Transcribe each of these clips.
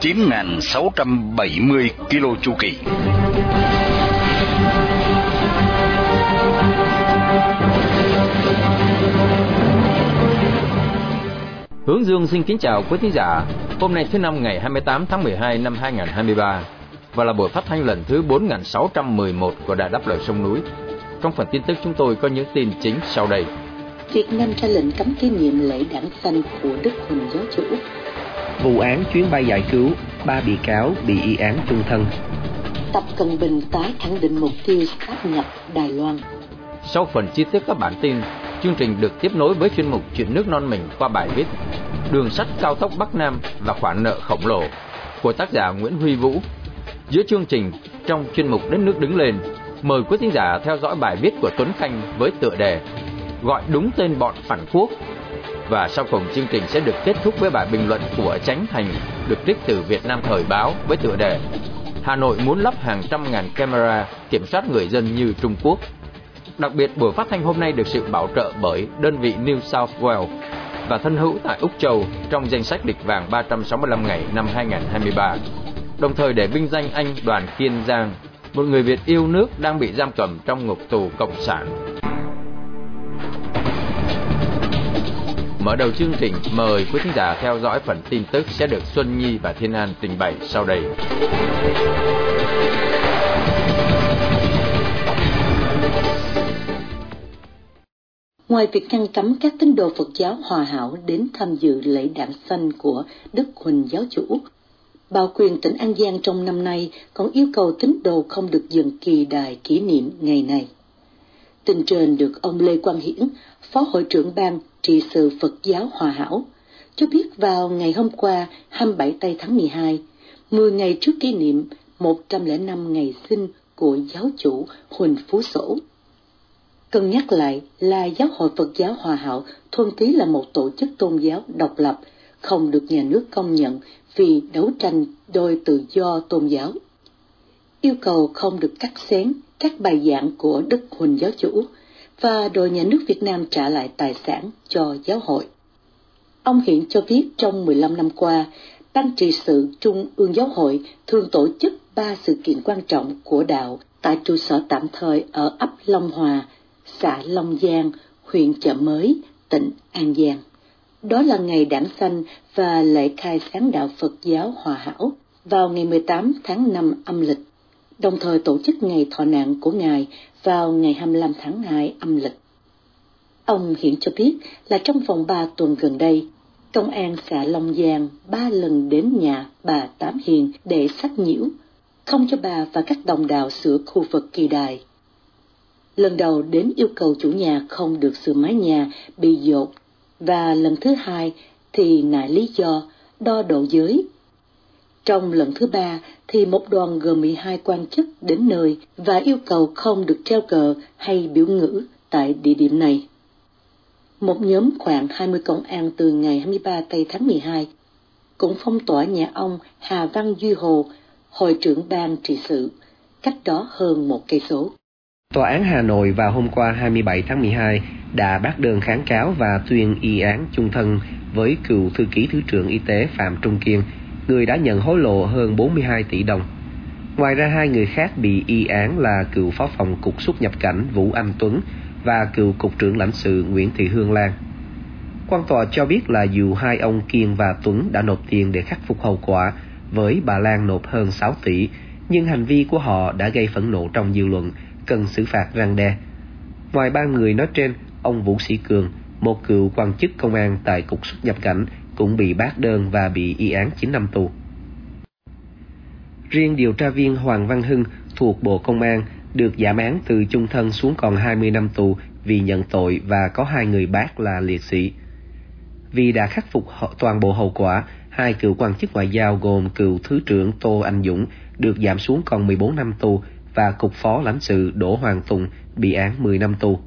9.670 km chu kỳ. Hướng Dương xin kính chào quý thính giả. Hôm nay thứ năm ngày 28 tháng 12 năm 2023 và là buổi phát thanh lần thứ 4611 của Đài Đáp Lời Sông Núi. Trong phần tin tức chúng tôi có những tin chính sau đây. Việt Nam ra lệnh cấm kỷ niệm lễ đảng xanh của Đức Huỳnh Giáo chủ. Vụ án chuyến bay giải cứu, ba bị cáo bị y án chung thân. Tập Cận Bình tái khẳng định mục tiêu sáp nhập Đài Loan. Sau phần chi tiết các bản tin, chương trình được tiếp nối với chuyên mục chuyện nước non mình qua bài viết Đường sắt cao tốc Bắc Nam và khoản nợ khổng lồ của tác giả Nguyễn Huy Vũ. Giữa chương trình, trong chuyên mục Đất nước đứng lên, mời quý thính giả theo dõi bài viết của Tuấn Khanh với tựa đề Gọi đúng tên bọn phản quốc. Và sau cùng chương trình sẽ được kết thúc với bài bình luận của Tránh Thành được trích từ Việt Nam Thời báo với tựa đề Hà Nội muốn lắp hàng trăm ngàn camera kiểm soát người dân như Trung Quốc. Đặc biệt buổi phát thanh hôm nay được sự bảo trợ bởi đơn vị New South Wales và thân hữu tại Úc Châu trong danh sách địch vàng 365 ngày năm 2023. Đồng thời để vinh danh anh Đoàn Kiên Giang, một người Việt yêu nước đang bị giam cầm trong ngục tù cộng sản. Mở đầu chương trình, mời quý thính giả theo dõi phần tin tức sẽ được Xuân Nhi và Thiên An trình bày sau đây. Ngoài việc ngăn cấm các tín đồ Phật giáo hòa hảo đến tham dự lễ đạm sanh của Đức Huỳnh Giáo chủ, Bảo quyền tỉnh An Giang trong năm nay còn yêu cầu tín đồ không được dừng kỳ đài kỷ niệm ngày này. Tình trên được ông Lê Quang Hiển, Phó Hội trưởng Ban trị sự Phật giáo Hòa Hảo, cho biết vào ngày hôm qua 27 tây tháng 12, 10 ngày trước kỷ niệm 105 ngày sinh của giáo chủ Huỳnh Phú Sổ. Cần nhắc lại là Giáo hội Phật giáo Hòa Hảo thuần tí là một tổ chức tôn giáo độc lập, không được nhà nước công nhận vì đấu tranh đôi tự do tôn giáo. Yêu cầu không được cắt xén các bài giảng của Đức Huỳnh Giáo chủ và đòi nhà nước Việt Nam trả lại tài sản cho giáo hội. Ông Hiện cho biết trong 15 năm qua, Ban trị sự Trung ương Giáo hội thường tổ chức ba sự kiện quan trọng của đạo tại trụ sở tạm thời ở ấp Long Hòa, xã Long Giang, huyện Chợ Mới, tỉnh An Giang. Đó là ngày đảng xanh và lễ khai sáng đạo Phật giáo Hòa Hảo vào ngày 18 tháng 5 âm lịch, đồng thời tổ chức ngày thọ nạn của Ngài vào ngày 25 tháng 2 âm lịch. Ông hiện cho biết là trong vòng 3 tuần gần đây, công an xã Long Giang ba lần đến nhà bà Tám Hiền để sách nhiễu, không cho bà và các đồng đạo sửa khu vực kỳ đài. Lần đầu đến yêu cầu chủ nhà không được sửa mái nhà bị dột, và lần thứ hai thì nại lý do đo độ giới. Trong lần thứ ba thì một đoàn gồm 12 quan chức đến nơi và yêu cầu không được treo cờ hay biểu ngữ tại địa điểm này. Một nhóm khoảng 20 công an từ ngày 23 tây tháng 12 cũng phong tỏa nhà ông Hà Văn Duy Hồ, hội trưởng ban trị sự, cách đó hơn một cây số. Tòa án Hà Nội vào hôm qua 27 tháng 12 đã bác đơn kháng cáo và tuyên y án chung thân với cựu thư ký Thứ trưởng Y tế Phạm Trung Kiên, người đã nhận hối lộ hơn 42 tỷ đồng. Ngoài ra hai người khác bị y án là cựu phó phòng cục xuất nhập cảnh Vũ Anh Tuấn và cựu cục trưởng lãnh sự Nguyễn Thị Hương Lan. Quan tòa cho biết là dù hai ông Kiên và Tuấn đã nộp tiền để khắc phục hậu quả, với bà Lan nộp hơn 6 tỷ, nhưng hành vi của họ đã gây phẫn nộ trong dư luận, cần xử phạt răng đe. Ngoài ba người nói trên, ông Vũ Sĩ Cường, một cựu quan chức công an tại Cục xuất nhập cảnh, cũng bị bác đơn và bị y án 9 năm tù. Riêng điều tra viên Hoàng Văn Hưng thuộc Bộ Công an được giảm án từ chung thân xuống còn 20 năm tù vì nhận tội và có hai người bác là liệt sĩ. Vì đã khắc phục toàn bộ hậu quả, hai cựu quan chức ngoại giao gồm cựu Thứ trưởng Tô Anh Dũng được giảm xuống còn 14 năm tù và cục phó lãnh sự Đỗ Hoàng Tùng bị án 10 năm tù.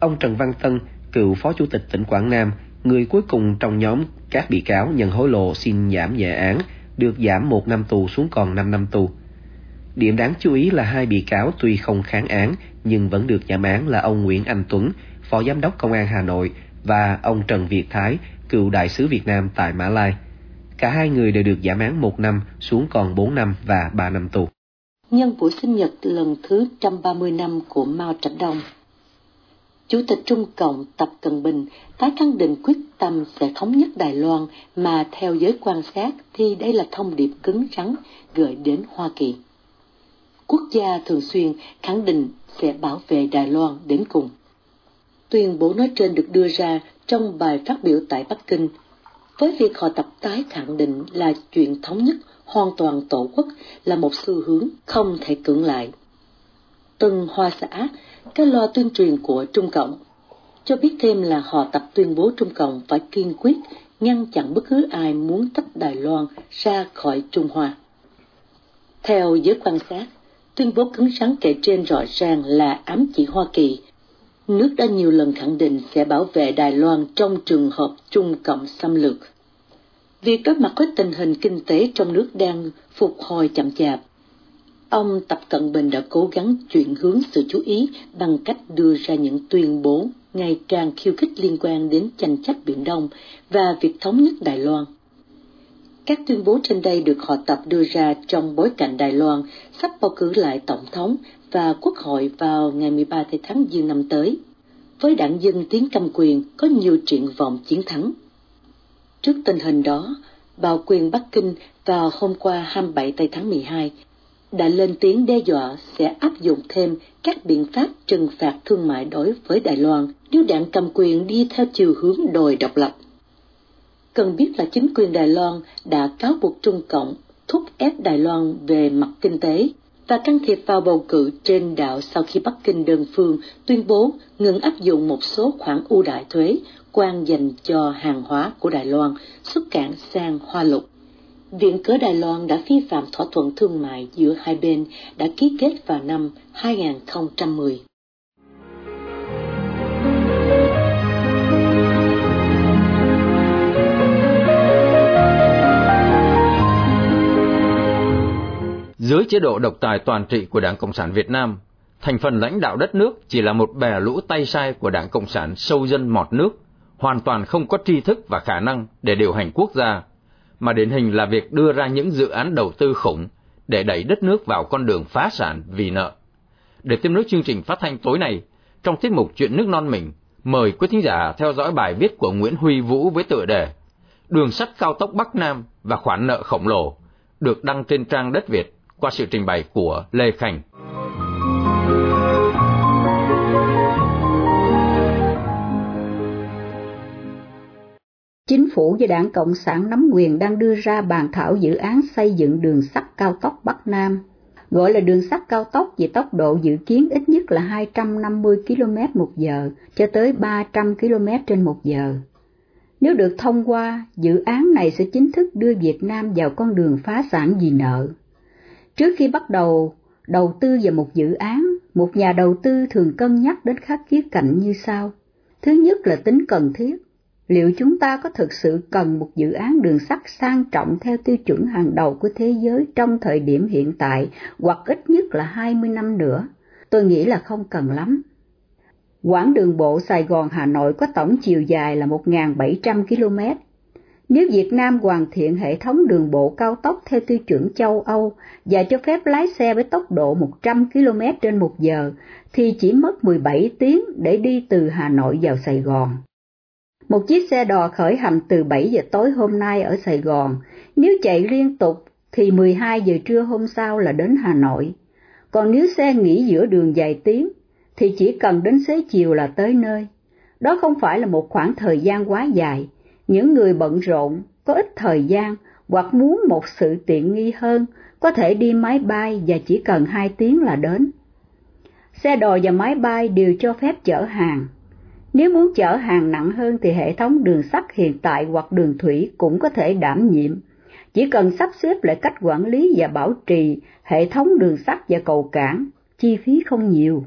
Ông Trần Văn Tân, cựu phó chủ tịch tỉnh Quảng Nam, người cuối cùng trong nhóm các bị cáo nhận hối lộ xin giảm nhẹ án, được giảm một năm tù xuống còn 5 năm tù. Điểm đáng chú ý là hai bị cáo tuy không kháng án nhưng vẫn được giảm án là ông Nguyễn Anh Tuấn, Phó Giám đốc Công an Hà Nội và ông Trần Việt Thái, cựu đại sứ Việt Nam tại Mã Lai. Cả hai người đều được giảm án một năm xuống còn 4 năm và 3 năm tù. Nhân buổi sinh nhật lần thứ 130 năm của Mao Trạch Đông, Chủ tịch Trung Cộng Tập Cận Bình tái khẳng định quyết tâm sẽ thống nhất Đài Loan mà theo giới quan sát thì đây là thông điệp cứng rắn gửi đến Hoa Kỳ. Quốc gia thường xuyên khẳng định sẽ bảo vệ Đài Loan đến cùng. Tuyên bố nói trên được đưa ra trong bài phát biểu tại Bắc Kinh, với việc họ tập tái khẳng định là chuyện thống nhất hoàn toàn tổ quốc là một xu hướng không thể cưỡng lại. Từng hoa xã, cái loa tuyên truyền của Trung Cộng, cho biết thêm là họ tập tuyên bố Trung Cộng phải kiên quyết ngăn chặn bất cứ ai muốn tách Đài Loan ra khỏi Trung Hoa. Theo giới quan sát, tuyên bố cứng rắn kể trên rõ ràng là ám chỉ Hoa Kỳ nước đã nhiều lần khẳng định sẽ bảo vệ Đài Loan trong trường hợp Trung Cộng xâm lược. Việc đối mặt với tình hình kinh tế trong nước đang phục hồi chậm chạp, ông Tập Cận Bình đã cố gắng chuyển hướng sự chú ý bằng cách đưa ra những tuyên bố ngày càng khiêu khích liên quan đến tranh chấp Biển Đông và việc thống nhất Đài Loan. Các tuyên bố trên đây được họ tập đưa ra trong bối cảnh Đài Loan sắp bầu cử lại tổng thống và quốc hội vào ngày 13 tháng Giêng năm tới. Với đảng dân tiến cầm quyền có nhiều triển vọng chiến thắng. Trước tình hình đó, bào quyền Bắc Kinh vào hôm qua 27 tây tháng 12 đã lên tiếng đe dọa sẽ áp dụng thêm các biện pháp trừng phạt thương mại đối với Đài Loan nếu đảng cầm quyền đi theo chiều hướng đòi độc lập. Cần biết là chính quyền Đài Loan đã cáo buộc Trung Cộng thúc ép Đài Loan về mặt kinh tế và can thiệp vào bầu cử trên đảo sau khi Bắc Kinh đơn phương tuyên bố ngừng áp dụng một số khoản ưu đại thuế quan dành cho hàng hóa của Đài Loan xuất cảng sang Hoa Lục. Viện cớ Đài Loan đã vi phạm thỏa thuận thương mại giữa hai bên đã ký kết vào năm 2010. Dưới chế độ độc tài toàn trị của Đảng Cộng sản Việt Nam, thành phần lãnh đạo đất nước chỉ là một bè lũ tay sai của Đảng Cộng sản sâu dân mọt nước, hoàn toàn không có tri thức và khả năng để điều hành quốc gia, mà điển hình là việc đưa ra những dự án đầu tư khủng để đẩy đất nước vào con đường phá sản vì nợ. Để tiếp nối chương trình phát thanh tối nay, trong tiết mục Chuyện nước non mình, mời quý thính giả theo dõi bài viết của Nguyễn Huy Vũ với tựa đề Đường sắt cao tốc Bắc Nam và khoản nợ khổng lồ, được đăng trên trang Đất Việt qua sự trình bày của Lê Khánh. Chính phủ và Đảng Cộng sản nắm quyền đang đưa ra bàn thảo dự án xây dựng đường sắt cao tốc Bắc Nam, gọi là đường sắt cao tốc vì tốc độ dự kiến ít nhất là 250 km một giờ cho tới 300 km trên một giờ. Nếu được thông qua, dự án này sẽ chính thức đưa Việt Nam vào con đường phá sản vì nợ. Trước khi bắt đầu đầu tư vào một dự án, một nhà đầu tư thường cân nhắc đến các khía cạnh như sau. Thứ nhất là tính cần thiết. Liệu chúng ta có thực sự cần một dự án đường sắt sang trọng theo tiêu chuẩn hàng đầu của thế giới trong thời điểm hiện tại hoặc ít nhất là 20 năm nữa? Tôi nghĩ là không cần lắm. Quãng đường bộ Sài Gòn Hà Nội có tổng chiều dài là 1.700 km, nếu Việt Nam hoàn thiện hệ thống đường bộ cao tốc theo tiêu chuẩn châu Âu và cho phép lái xe với tốc độ 100 km trên một giờ, thì chỉ mất 17 tiếng để đi từ Hà Nội vào Sài Gòn. Một chiếc xe đò khởi hành từ 7 giờ tối hôm nay ở Sài Gòn, nếu chạy liên tục thì 12 giờ trưa hôm sau là đến Hà Nội. Còn nếu xe nghỉ giữa đường dài tiếng, thì chỉ cần đến xế chiều là tới nơi. Đó không phải là một khoảng thời gian quá dài, những người bận rộn, có ít thời gian hoặc muốn một sự tiện nghi hơn, có thể đi máy bay và chỉ cần 2 tiếng là đến. Xe đò và máy bay đều cho phép chở hàng. Nếu muốn chở hàng nặng hơn thì hệ thống đường sắt hiện tại hoặc đường thủy cũng có thể đảm nhiệm. Chỉ cần sắp xếp lại cách quản lý và bảo trì hệ thống đường sắt và cầu cảng, chi phí không nhiều.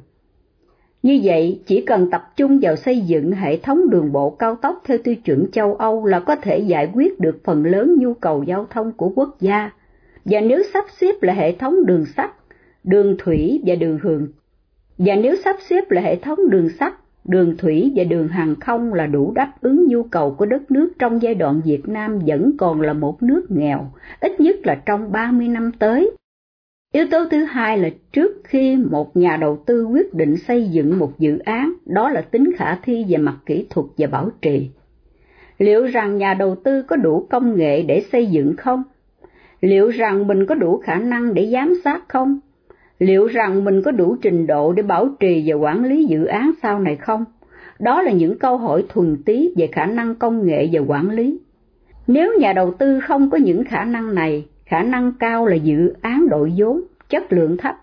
Như vậy, chỉ cần tập trung vào xây dựng hệ thống đường bộ cao tốc theo tiêu chuẩn châu Âu là có thể giải quyết được phần lớn nhu cầu giao thông của quốc gia. Và nếu sắp xếp lại hệ thống đường sắt, đường thủy và đường hường, và nếu sắp xếp lại hệ thống đường sắt, đường thủy và đường hàng không là đủ đáp ứng nhu cầu của đất nước trong giai đoạn Việt Nam vẫn còn là một nước nghèo, ít nhất là trong 30 năm tới. Yếu tố thứ hai là trước khi một nhà đầu tư quyết định xây dựng một dự án, đó là tính khả thi về mặt kỹ thuật và bảo trì. Liệu rằng nhà đầu tư có đủ công nghệ để xây dựng không? Liệu rằng mình có đủ khả năng để giám sát không? Liệu rằng mình có đủ trình độ để bảo trì và quản lý dự án sau này không? Đó là những câu hỏi thuần tí về khả năng công nghệ và quản lý. Nếu nhà đầu tư không có những khả năng này, khả năng cao là dự án đội vốn, chất lượng thấp,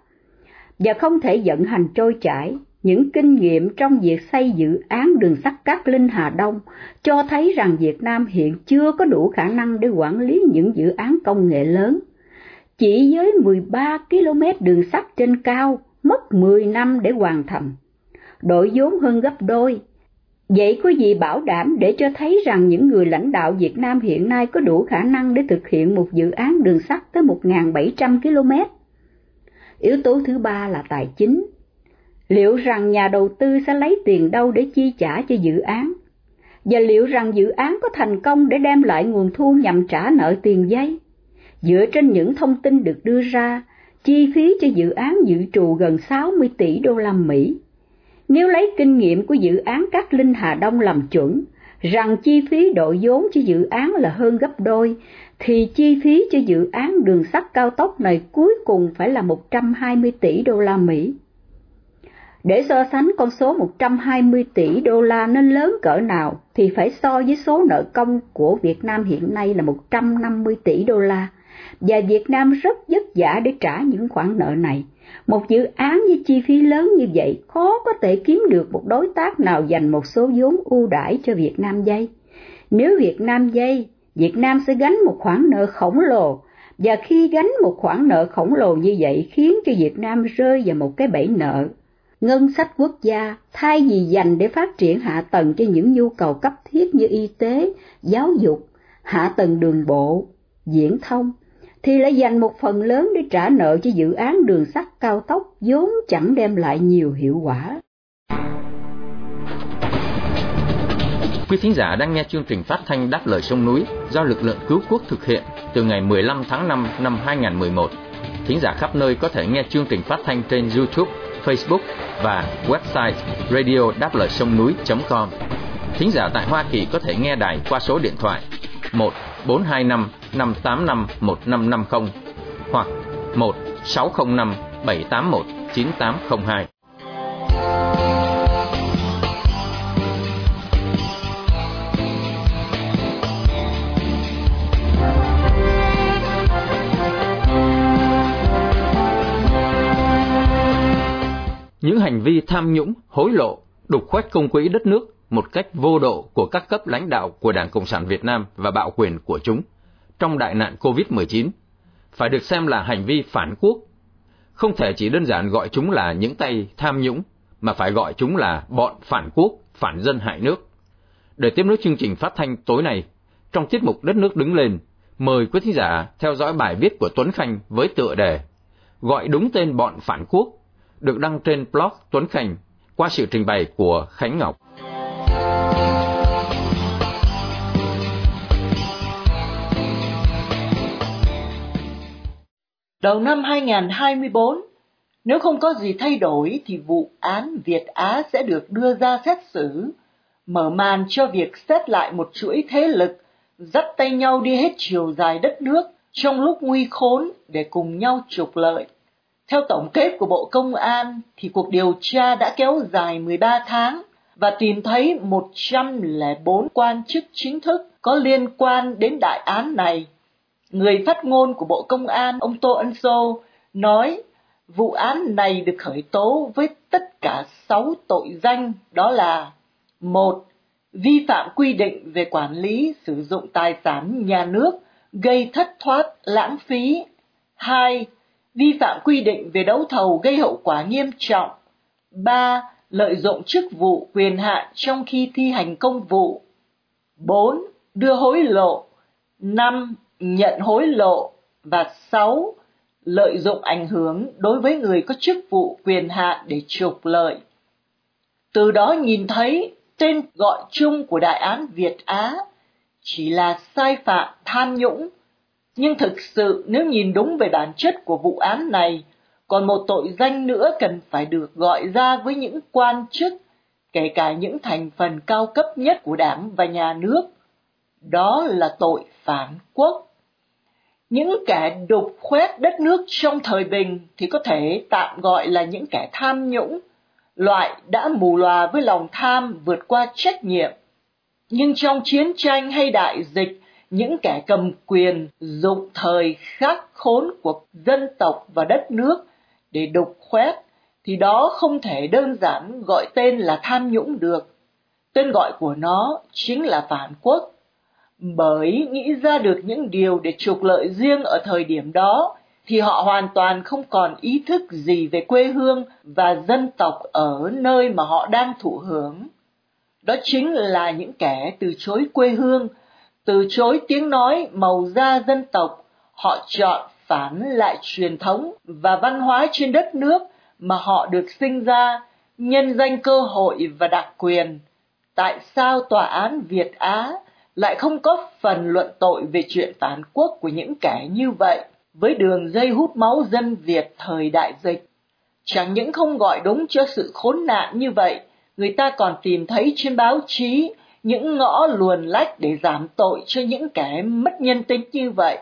và không thể vận hành trôi chảy. Những kinh nghiệm trong việc xây dự án đường sắt Cát Linh Hà Đông cho thấy rằng Việt Nam hiện chưa có đủ khả năng để quản lý những dự án công nghệ lớn. Chỉ với 13 km đường sắt trên cao, mất 10 năm để hoàn thành. Đội vốn hơn gấp đôi, Vậy có gì bảo đảm để cho thấy rằng những người lãnh đạo Việt Nam hiện nay có đủ khả năng để thực hiện một dự án đường sắt tới 1.700 km? Yếu tố thứ ba là tài chính. Liệu rằng nhà đầu tư sẽ lấy tiền đâu để chi trả cho dự án? Và liệu rằng dự án có thành công để đem lại nguồn thu nhằm trả nợ tiền giấy? Dựa trên những thông tin được đưa ra, chi phí cho dự án dự trù gần 60 tỷ đô la Mỹ nếu lấy kinh nghiệm của dự án Cát Linh Hà Đông làm chuẩn, rằng chi phí đội vốn cho dự án là hơn gấp đôi, thì chi phí cho dự án đường sắt cao tốc này cuối cùng phải là 120 tỷ đô la Mỹ. Để so sánh con số 120 tỷ đô la nên lớn cỡ nào thì phải so với số nợ công của Việt Nam hiện nay là 150 tỷ đô la, và Việt Nam rất vất vả để trả những khoản nợ này. Một dự án với chi phí lớn như vậy khó có thể kiếm được một đối tác nào dành một số vốn ưu đãi cho Việt Nam dây. Nếu Việt Nam dây, Việt Nam sẽ gánh một khoản nợ khổng lồ, và khi gánh một khoản nợ khổng lồ như vậy khiến cho Việt Nam rơi vào một cái bẫy nợ. Ngân sách quốc gia thay vì dành để phát triển hạ tầng cho những nhu cầu cấp thiết như y tế, giáo dục, hạ tầng đường bộ, viễn thông, thì lại dành một phần lớn để trả nợ cho dự án đường sắt cao tốc vốn chẳng đem lại nhiều hiệu quả. Quý thính giả đang nghe chương trình phát thanh Đáp lời sông núi do lực lượng cứu quốc thực hiện từ ngày 15 tháng 5 năm 2011. Thính giả khắp nơi có thể nghe chương trình phát thanh trên YouTube, Facebook và website radio đáp lời sông núi.com. Thính giả tại Hoa Kỳ có thể nghe đài qua số điện thoại 1 425 585 1550 hoặc 1 605 781 9802. Những hành vi tham nhũng, hối lộ, đục khoét công quỹ đất nước một cách vô độ của các cấp lãnh đạo của Đảng Cộng sản Việt Nam và bạo quyền của chúng trong đại nạn COVID-19 phải được xem là hành vi phản quốc. Không thể chỉ đơn giản gọi chúng là những tay tham nhũng, mà phải gọi chúng là bọn phản quốc, phản dân hại nước. Để tiếp nối chương trình phát thanh tối nay, trong tiết mục Đất nước đứng lên, mời quý thính giả theo dõi bài viết của Tuấn Khanh với tựa đề Gọi đúng tên bọn phản quốc, được đăng trên blog Tuấn Khanh qua sự trình bày của Khánh Ngọc. Đầu năm 2024, nếu không có gì thay đổi thì vụ án Việt Á sẽ được đưa ra xét xử, mở màn cho việc xét lại một chuỗi thế lực dắt tay nhau đi hết chiều dài đất nước trong lúc nguy khốn để cùng nhau trục lợi. Theo tổng kết của Bộ Công an thì cuộc điều tra đã kéo dài 13 tháng và tìm thấy 104 quan chức chính thức có liên quan đến đại án này người phát ngôn của Bộ Công an, ông Tô Ân Sô, nói, vụ án này được khởi tố với tất cả sáu tội danh, đó là, một, Vi phạm quy định về quản lý sử dụng tài sản nhà nước, gây thất thoát, lãng phí. 2. Vi phạm quy định về đấu thầu gây hậu quả nghiêm trọng. 3. Lợi dụng chức vụ quyền hạn trong khi thi hành công vụ. 4. Đưa hối lộ. 5. Nhận hối lộ. Và 6. Lợi dụng ảnh hưởng đối với người có chức vụ quyền hạn để trục lợi. Từ đó nhìn thấy tên gọi chung của đại án Việt Á chỉ là sai phạm tham nhũng, nhưng thực sự nếu nhìn đúng về bản chất của vụ án này, còn một tội danh nữa cần phải được gọi ra với những quan chức, kể cả những thành phần cao cấp nhất của đảng và nhà nước. Đó là tội phản quốc. Những kẻ đục khoét đất nước trong thời bình thì có thể tạm gọi là những kẻ tham nhũng, loại đã mù lòa với lòng tham vượt qua trách nhiệm. Nhưng trong chiến tranh hay đại dịch, những kẻ cầm quyền dụng thời khắc khốn của dân tộc và đất nước để đục khoét, thì đó không thể đơn giản gọi tên là tham nhũng được. Tên gọi của nó chính là phản quốc. Bởi nghĩ ra được những điều để trục lợi riêng ở thời điểm đó, thì họ hoàn toàn không còn ý thức gì về quê hương và dân tộc ở nơi mà họ đang thụ hưởng. Đó chính là những kẻ từ chối quê hương, từ chối tiếng nói màu da dân tộc, họ chọn phản lại truyền thống và văn hóa trên đất nước mà họ được sinh ra, nhân danh cơ hội và đặc quyền. Tại sao tòa án Việt Á lại không có phần luận tội về chuyện phản quốc của những kẻ như vậy? với đường dây hút máu dân Việt thời đại dịch. Chẳng những không gọi đúng cho sự khốn nạn như vậy, người ta còn tìm thấy trên báo chí những ngõ luồn lách để giảm tội cho những kẻ mất nhân tính như vậy.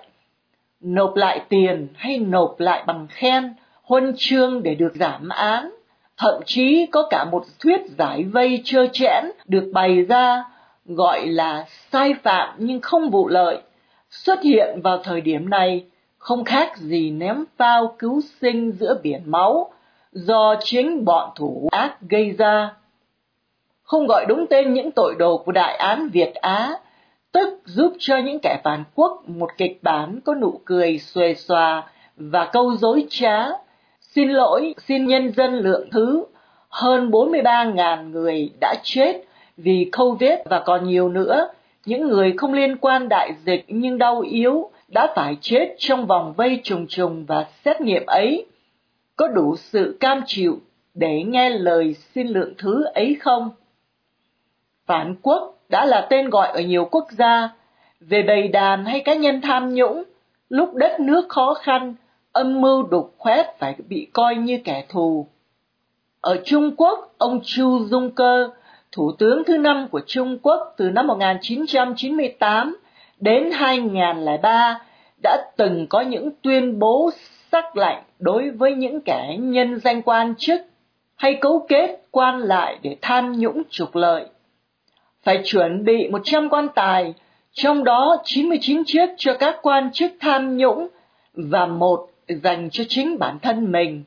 Nộp lại tiền hay nộp lại bằng khen, huân chương để được giảm án. Thậm chí có cả một thuyết giải vây trơ chẽn được bày ra gọi là sai phạm nhưng không vụ lợi xuất hiện vào thời điểm này không khác gì ném phao cứu sinh giữa biển máu do chính bọn thủ ác gây ra. Không gọi đúng tên những tội đồ của đại án Việt Á, tức giúp cho những kẻ phản quốc một kịch bản có nụ cười xuề xòa và câu dối trá. Xin lỗi, xin nhân dân lượng thứ, hơn 43.000 người đã chết vì Covid và còn nhiều nữa, những người không liên quan đại dịch nhưng đau yếu, đã phải chết trong vòng vây trùng trùng và xét nghiệm ấy. Có đủ sự cam chịu để nghe lời xin lượng thứ ấy không? Phản quốc đã là tên gọi ở nhiều quốc gia. Về bầy đàn hay cá nhân tham nhũng lúc đất nước khó khăn âm mưu đục khoét phải bị coi như kẻ thù. Ở Trung Quốc, ông Chu Dung Cơ, thủ tướng thứ năm của Trung Quốc từ năm 1998 đến 2003 đã từng có những tuyên bố sắc lạnh đối với những kẻ nhân danh quan chức hay cấu kết quan lại để tham nhũng trục lợi. Phải chuẩn bị 100 quan tài, trong đó 99 chiếc cho các quan chức tham nhũng và một dành cho chính bản thân mình.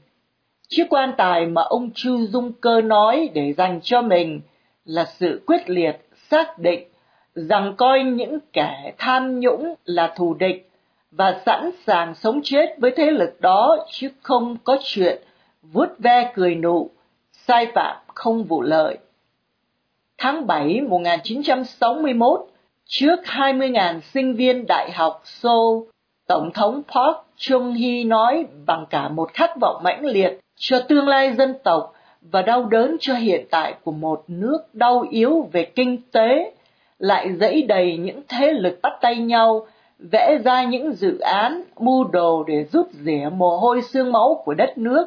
Chiếc quan tài mà ông Chu Dung Cơ nói để dành cho mình là sự quyết liệt, xác định rằng coi những kẻ tham nhũng là thù địch và sẵn sàng sống chết với thế lực đó chứ không có chuyện vuốt ve cười nụ, sai phạm không vụ lợi. Tháng 7 1961, trước 20.000 sinh viên Đại học Seoul, Tổng thống Park Chung-hee nói bằng cả một khát vọng mãnh liệt cho tương lai dân tộc và đau đớn cho hiện tại của một nước đau yếu về kinh tế, lại dẫy đầy những thế lực bắt tay nhau vẽ ra những dự án mưu đồ để giúp rỉa mồ hôi xương máu của đất nước.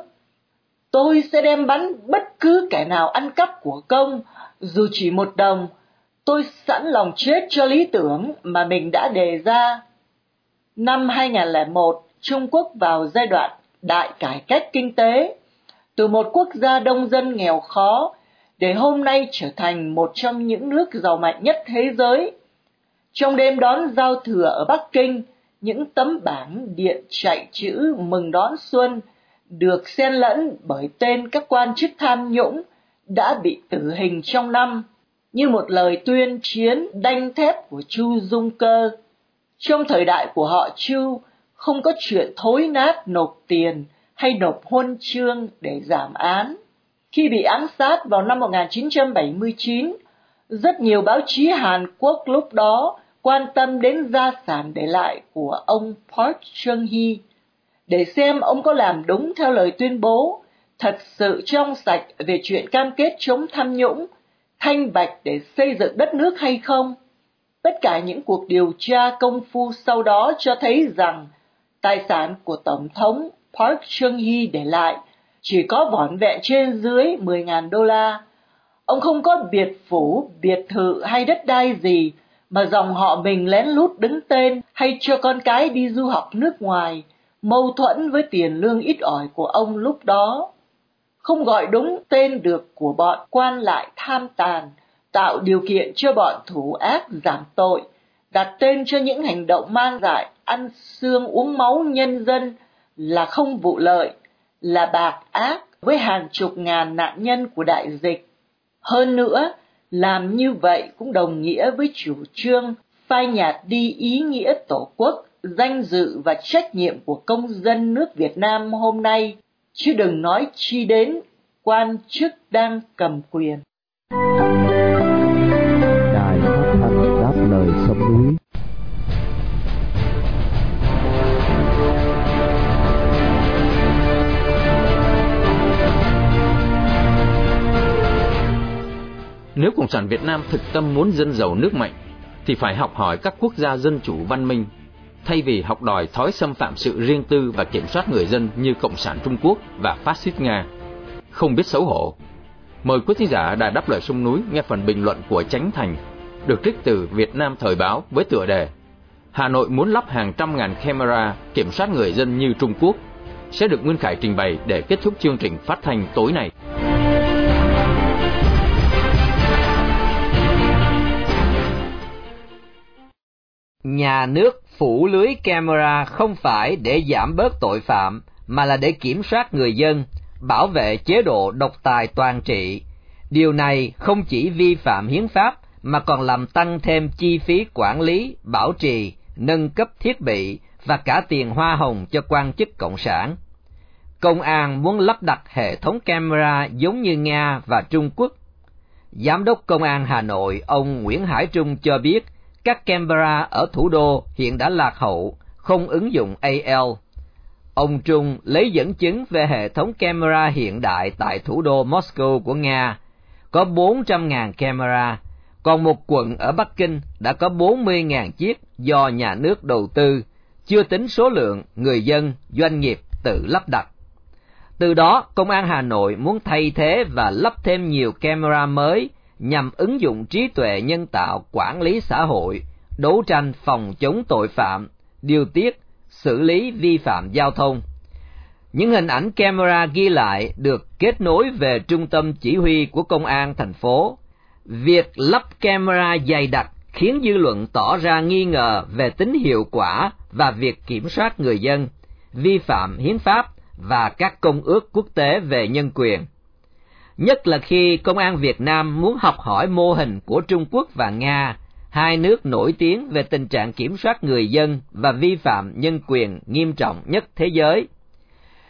Tôi sẽ đem bắn bất cứ kẻ nào ăn cắp của công, dù chỉ một đồng. Tôi sẵn lòng chết cho lý tưởng mà mình đã đề ra. Năm 2001, Trung Quốc vào giai đoạn đại cải cách kinh tế, từ một quốc gia đông dân nghèo khó để hôm nay trở thành một trong những nước giàu mạnh nhất thế giới trong đêm đón giao thừa ở Bắc Kinh, những tấm bảng điện chạy chữ mừng đón xuân được xen lẫn bởi tên các quan chức tham nhũng đã bị tử hình trong năm. như một lời tuyên chiến đanh thép của Chu Dung Cơ. Trong thời đại của họ Chu, không có chuyện thối nát nộp tiền hay nộp huân chương để giảm án. Khi bị ám sát vào năm 1979, rất nhiều báo chí Hàn Quốc lúc đó quan tâm đến gia sản để lại của ông Park Chung-hee để xem ông có làm đúng theo lời tuyên bố thật sự trong sạch về chuyện cam kết chống tham nhũng, thanh bạch để xây dựng đất nước hay không. Tất cả những cuộc điều tra công phu sau đó cho thấy rằng tài sản của Tổng thống Park Chung-hee để lại chỉ có vỏn vẹn trên dưới 10.000 đô la. Ông không có biệt phủ, biệt thự hay đất đai gì mà dòng họ mình lén lút đứng tên hay cho con cái đi du học nước ngoài, mâu thuẫn với tiền lương ít ỏi của ông lúc đó. Không gọi đúng tên được của bọn quan lại tham tàn, tạo điều kiện cho bọn thủ ác giảm tội, đặt tên cho những hành động mang dại ăn xương uống máu nhân dân là không vụ lợi, là bạc ác với hàng chục ngàn nạn nhân của đại dịch. Hơn nữa, làm như vậy cũng đồng nghĩa với chủ trương phai nhạt đi ý nghĩa tổ quốc, danh dự và trách nhiệm của công dân nước Việt Nam hôm nay, chứ đừng nói chi đến quan chức đang cầm quyền. Nếu Cộng sản Việt Nam thực tâm muốn dân giàu nước mạnh, thì phải học hỏi các quốc gia dân chủ văn minh, thay vì học đòi thói xâm phạm sự riêng tư và kiểm soát người dân như Cộng sản Trung Quốc và Phát xít Nga. Không biết xấu hổ. Mời quý thính giả đã Đáp Lời Sông Núi nghe phần bình luận của Tránh Thành, được trích từ Việt Nam Thời báo với tựa đề Hà Nội muốn lắp hàng trăm ngàn camera kiểm soát người dân như Trung Quốc, sẽ được Nguyên Khải trình bày để kết thúc chương trình phát thanh tối nay. Nhà nước phủ lưới camera không phải để giảm bớt tội phạm, mà là để kiểm soát người dân, bảo vệ chế độ độc tài toàn trị. Điều này không chỉ vi phạm hiến pháp, mà còn làm tăng thêm chi phí quản lý, bảo trì, nâng cấp thiết bị và cả tiền hoa hồng cho quan chức cộng sản. Công an muốn lắp đặt hệ thống camera giống như Nga và Trung Quốc. Giám đốc Công an Hà Nội ông Nguyễn Hải Trung cho biết các camera ở thủ đô hiện đã lạc hậu, không ứng dụng AL. Ông Trung lấy dẫn chứng về hệ thống camera hiện đại tại thủ đô Moscow của Nga, có 400.000 camera, còn một quận ở Bắc Kinh đã có 40.000 chiếc do nhà nước đầu tư, chưa tính số lượng người dân, doanh nghiệp tự lắp đặt. Từ đó, Công an Hà Nội muốn thay thế và lắp thêm nhiều camera mới nhằm ứng dụng trí tuệ nhân tạo quản lý xã hội, đấu tranh phòng chống tội phạm, điều tiết, xử lý vi phạm giao thông. Những hình ảnh camera ghi lại được kết nối về trung tâm chỉ huy của công an thành phố. Việc lắp camera dày đặc khiến dư luận tỏ ra nghi ngờ về tính hiệu quả và việc kiểm soát người dân, vi phạm hiến pháp và các công ước quốc tế về nhân quyền nhất là khi công an Việt Nam muốn học hỏi mô hình của Trung Quốc và Nga, hai nước nổi tiếng về tình trạng kiểm soát người dân và vi phạm nhân quyền nghiêm trọng nhất thế giới.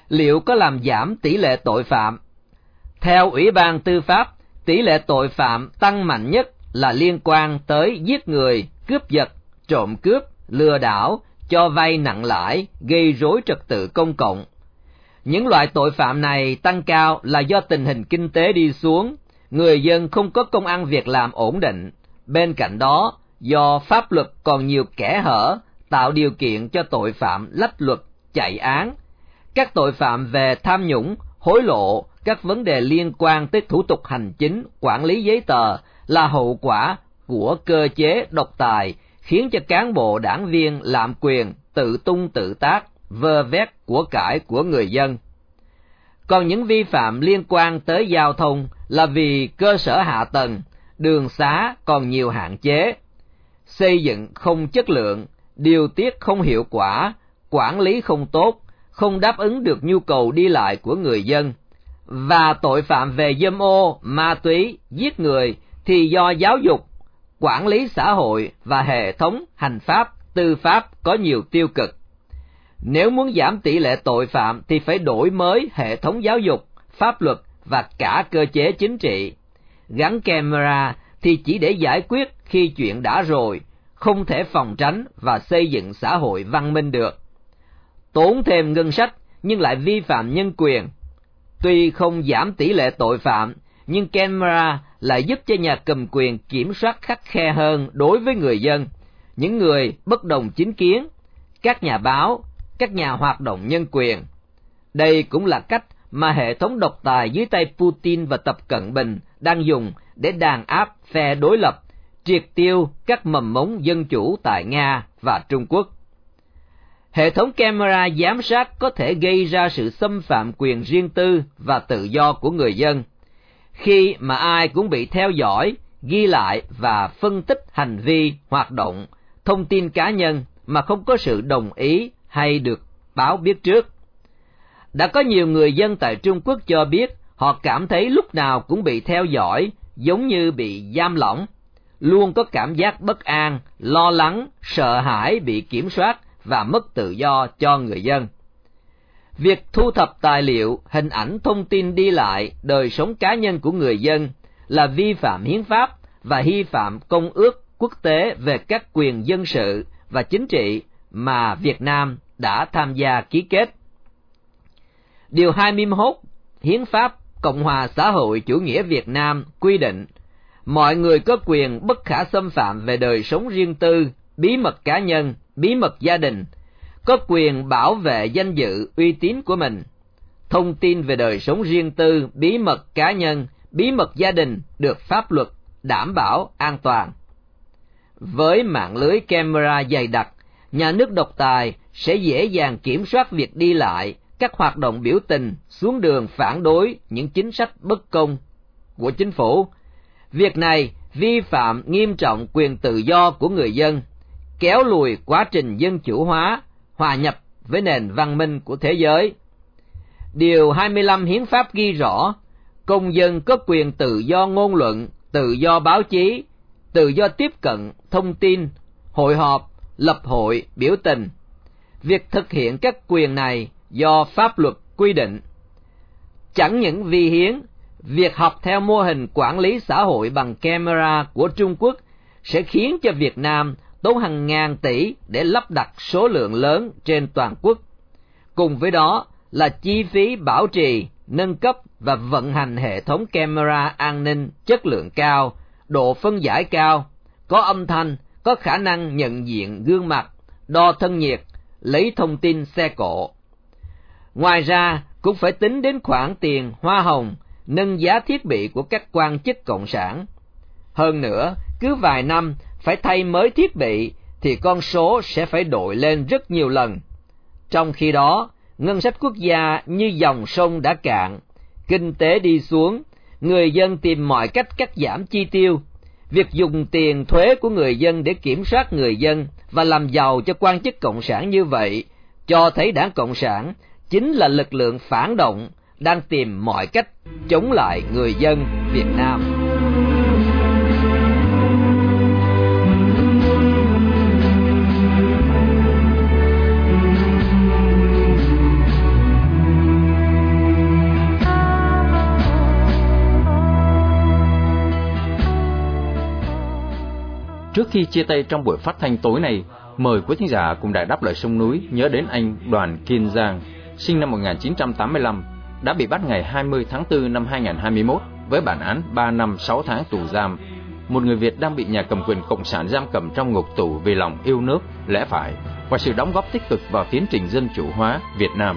Liệu có làm giảm tỷ lệ tội phạm? Theo Ủy ban Tư pháp, tỷ lệ tội phạm tăng mạnh nhất là liên quan tới giết người, cướp giật, trộm cướp, lừa đảo, cho vay nặng lãi, gây rối trật tự công cộng, những loại tội phạm này tăng cao là do tình hình kinh tế đi xuống, người dân không có công ăn việc làm ổn định. Bên cạnh đó, do pháp luật còn nhiều kẽ hở, tạo điều kiện cho tội phạm lách luật, chạy án. Các tội phạm về tham nhũng, hối lộ, các vấn đề liên quan tới thủ tục hành chính, quản lý giấy tờ là hậu quả của cơ chế độc tài, khiến cho cán bộ đảng viên lạm quyền, tự tung tự tác, vơ vét của cải của người dân. Còn những vi phạm liên quan tới giao thông là vì cơ sở hạ tầng, đường xá còn nhiều hạn chế, xây dựng không chất lượng, điều tiết không hiệu quả, quản lý không tốt, không đáp ứng được nhu cầu đi lại của người dân, và tội phạm về dâm ô, ma túy, giết người thì do giáo dục, quản lý xã hội và hệ thống hành pháp, tư pháp có nhiều tiêu cực. Nếu muốn giảm tỷ lệ tội phạm thì phải đổi mới hệ thống giáo dục, pháp luật và cả cơ chế chính trị. Gắn camera thì chỉ để giải quyết khi chuyện đã rồi, không thể phòng tránh và xây dựng xã hội văn minh được. Tốn thêm ngân sách nhưng lại vi phạm nhân quyền. Tuy không giảm tỷ lệ tội phạm, nhưng camera lại giúp cho nhà cầm quyền kiểm soát khắc khe hơn đối với người dân, những người bất đồng chính kiến, các nhà báo, các nhà hoạt động nhân quyền. Đây cũng là cách mà hệ thống độc tài dưới tay Putin và Tập Cận Bình đang dùng để đàn áp phe đối lập, triệt tiêu các mầm mống dân chủ tại Nga và Trung Quốc. Hệ thống camera giám sát có thể gây ra sự xâm phạm quyền riêng tư và tự do của người dân, khi mà ai cũng bị theo dõi, ghi lại và phân tích hành vi, hoạt động, thông tin cá nhân mà không có sự đồng ý hay được báo biết trước. Đã có nhiều người dân tại Trung Quốc cho biết họ cảm thấy lúc nào cũng bị theo dõi, giống như bị giam lỏng, luôn có cảm giác bất an, lo lắng, sợ hãi bị kiểm soát và mất tự do cho người dân. Việc thu thập tài liệu, hình ảnh thông tin đi lại, đời sống cá nhân của người dân là vi phạm hiến pháp và vi phạm công ước quốc tế về các quyền dân sự và chính trị mà Việt Nam đã tham gia ký kết. Điều 21 Hiến pháp Cộng hòa xã hội chủ nghĩa Việt Nam quy định mọi người có quyền bất khả xâm phạm về đời sống riêng tư, bí mật cá nhân, bí mật gia đình, có quyền bảo vệ danh dự, uy tín của mình. Thông tin về đời sống riêng tư, bí mật cá nhân, bí mật gia đình được pháp luật đảm bảo an toàn. Với mạng lưới camera dày đặc, nhà nước độc tài sẽ dễ dàng kiểm soát việc đi lại, các hoạt động biểu tình, xuống đường phản đối những chính sách bất công của chính phủ. Việc này vi phạm nghiêm trọng quyền tự do của người dân, kéo lùi quá trình dân chủ hóa, hòa nhập với nền văn minh của thế giới. Điều 25 Hiến pháp ghi rõ, công dân có quyền tự do ngôn luận, tự do báo chí, tự do tiếp cận thông tin, hội họp, lập hội, biểu tình. Việc thực hiện các quyền này do pháp luật quy định. Chẳng những vi hiến, việc học theo mô hình quản lý xã hội bằng camera của Trung Quốc sẽ khiến cho Việt Nam tốn hàng ngàn tỷ để lắp đặt số lượng lớn trên toàn quốc. Cùng với đó là chi phí bảo trì, nâng cấp và vận hành hệ thống camera an ninh chất lượng cao, độ phân giải cao, có âm thanh, có khả năng nhận diện gương mặt, đo thân nhiệt, lấy thông tin xe cộ. Ngoài ra, cũng phải tính đến khoản tiền hoa hồng, nâng giá thiết bị của các quan chức cộng sản. Hơn nữa, cứ vài năm phải thay mới thiết bị thì con số sẽ phải đổi lên rất nhiều lần. Trong khi đó, ngân sách quốc gia như dòng sông đã cạn, kinh tế đi xuống, người dân tìm mọi cách cắt giảm chi tiêu. Việc dùng tiền thuế của người dân để kiểm soát người dân và làm giàu cho quan chức cộng sản như vậy, cho thấy đảng Cộng sản chính là lực lượng phản động đang tìm mọi cách chống lại người dân Việt Nam. Trước khi chia tay trong buổi phát thanh tối nay, mời quý thính giả cùng Đại đáp lời sông núi nhớ đến anh Đoàn Kiên Giang, sinh năm 1985, đã bị bắt ngày 20 tháng 4 năm 2021 với bản án 3 năm 6 tháng tù giam. Một người Việt đang bị nhà cầm quyền Cộng sản giam cầm trong ngục tù vì lòng yêu nước, lẽ phải và sự đóng góp tích cực vào tiến trình dân chủ hóa Việt Nam.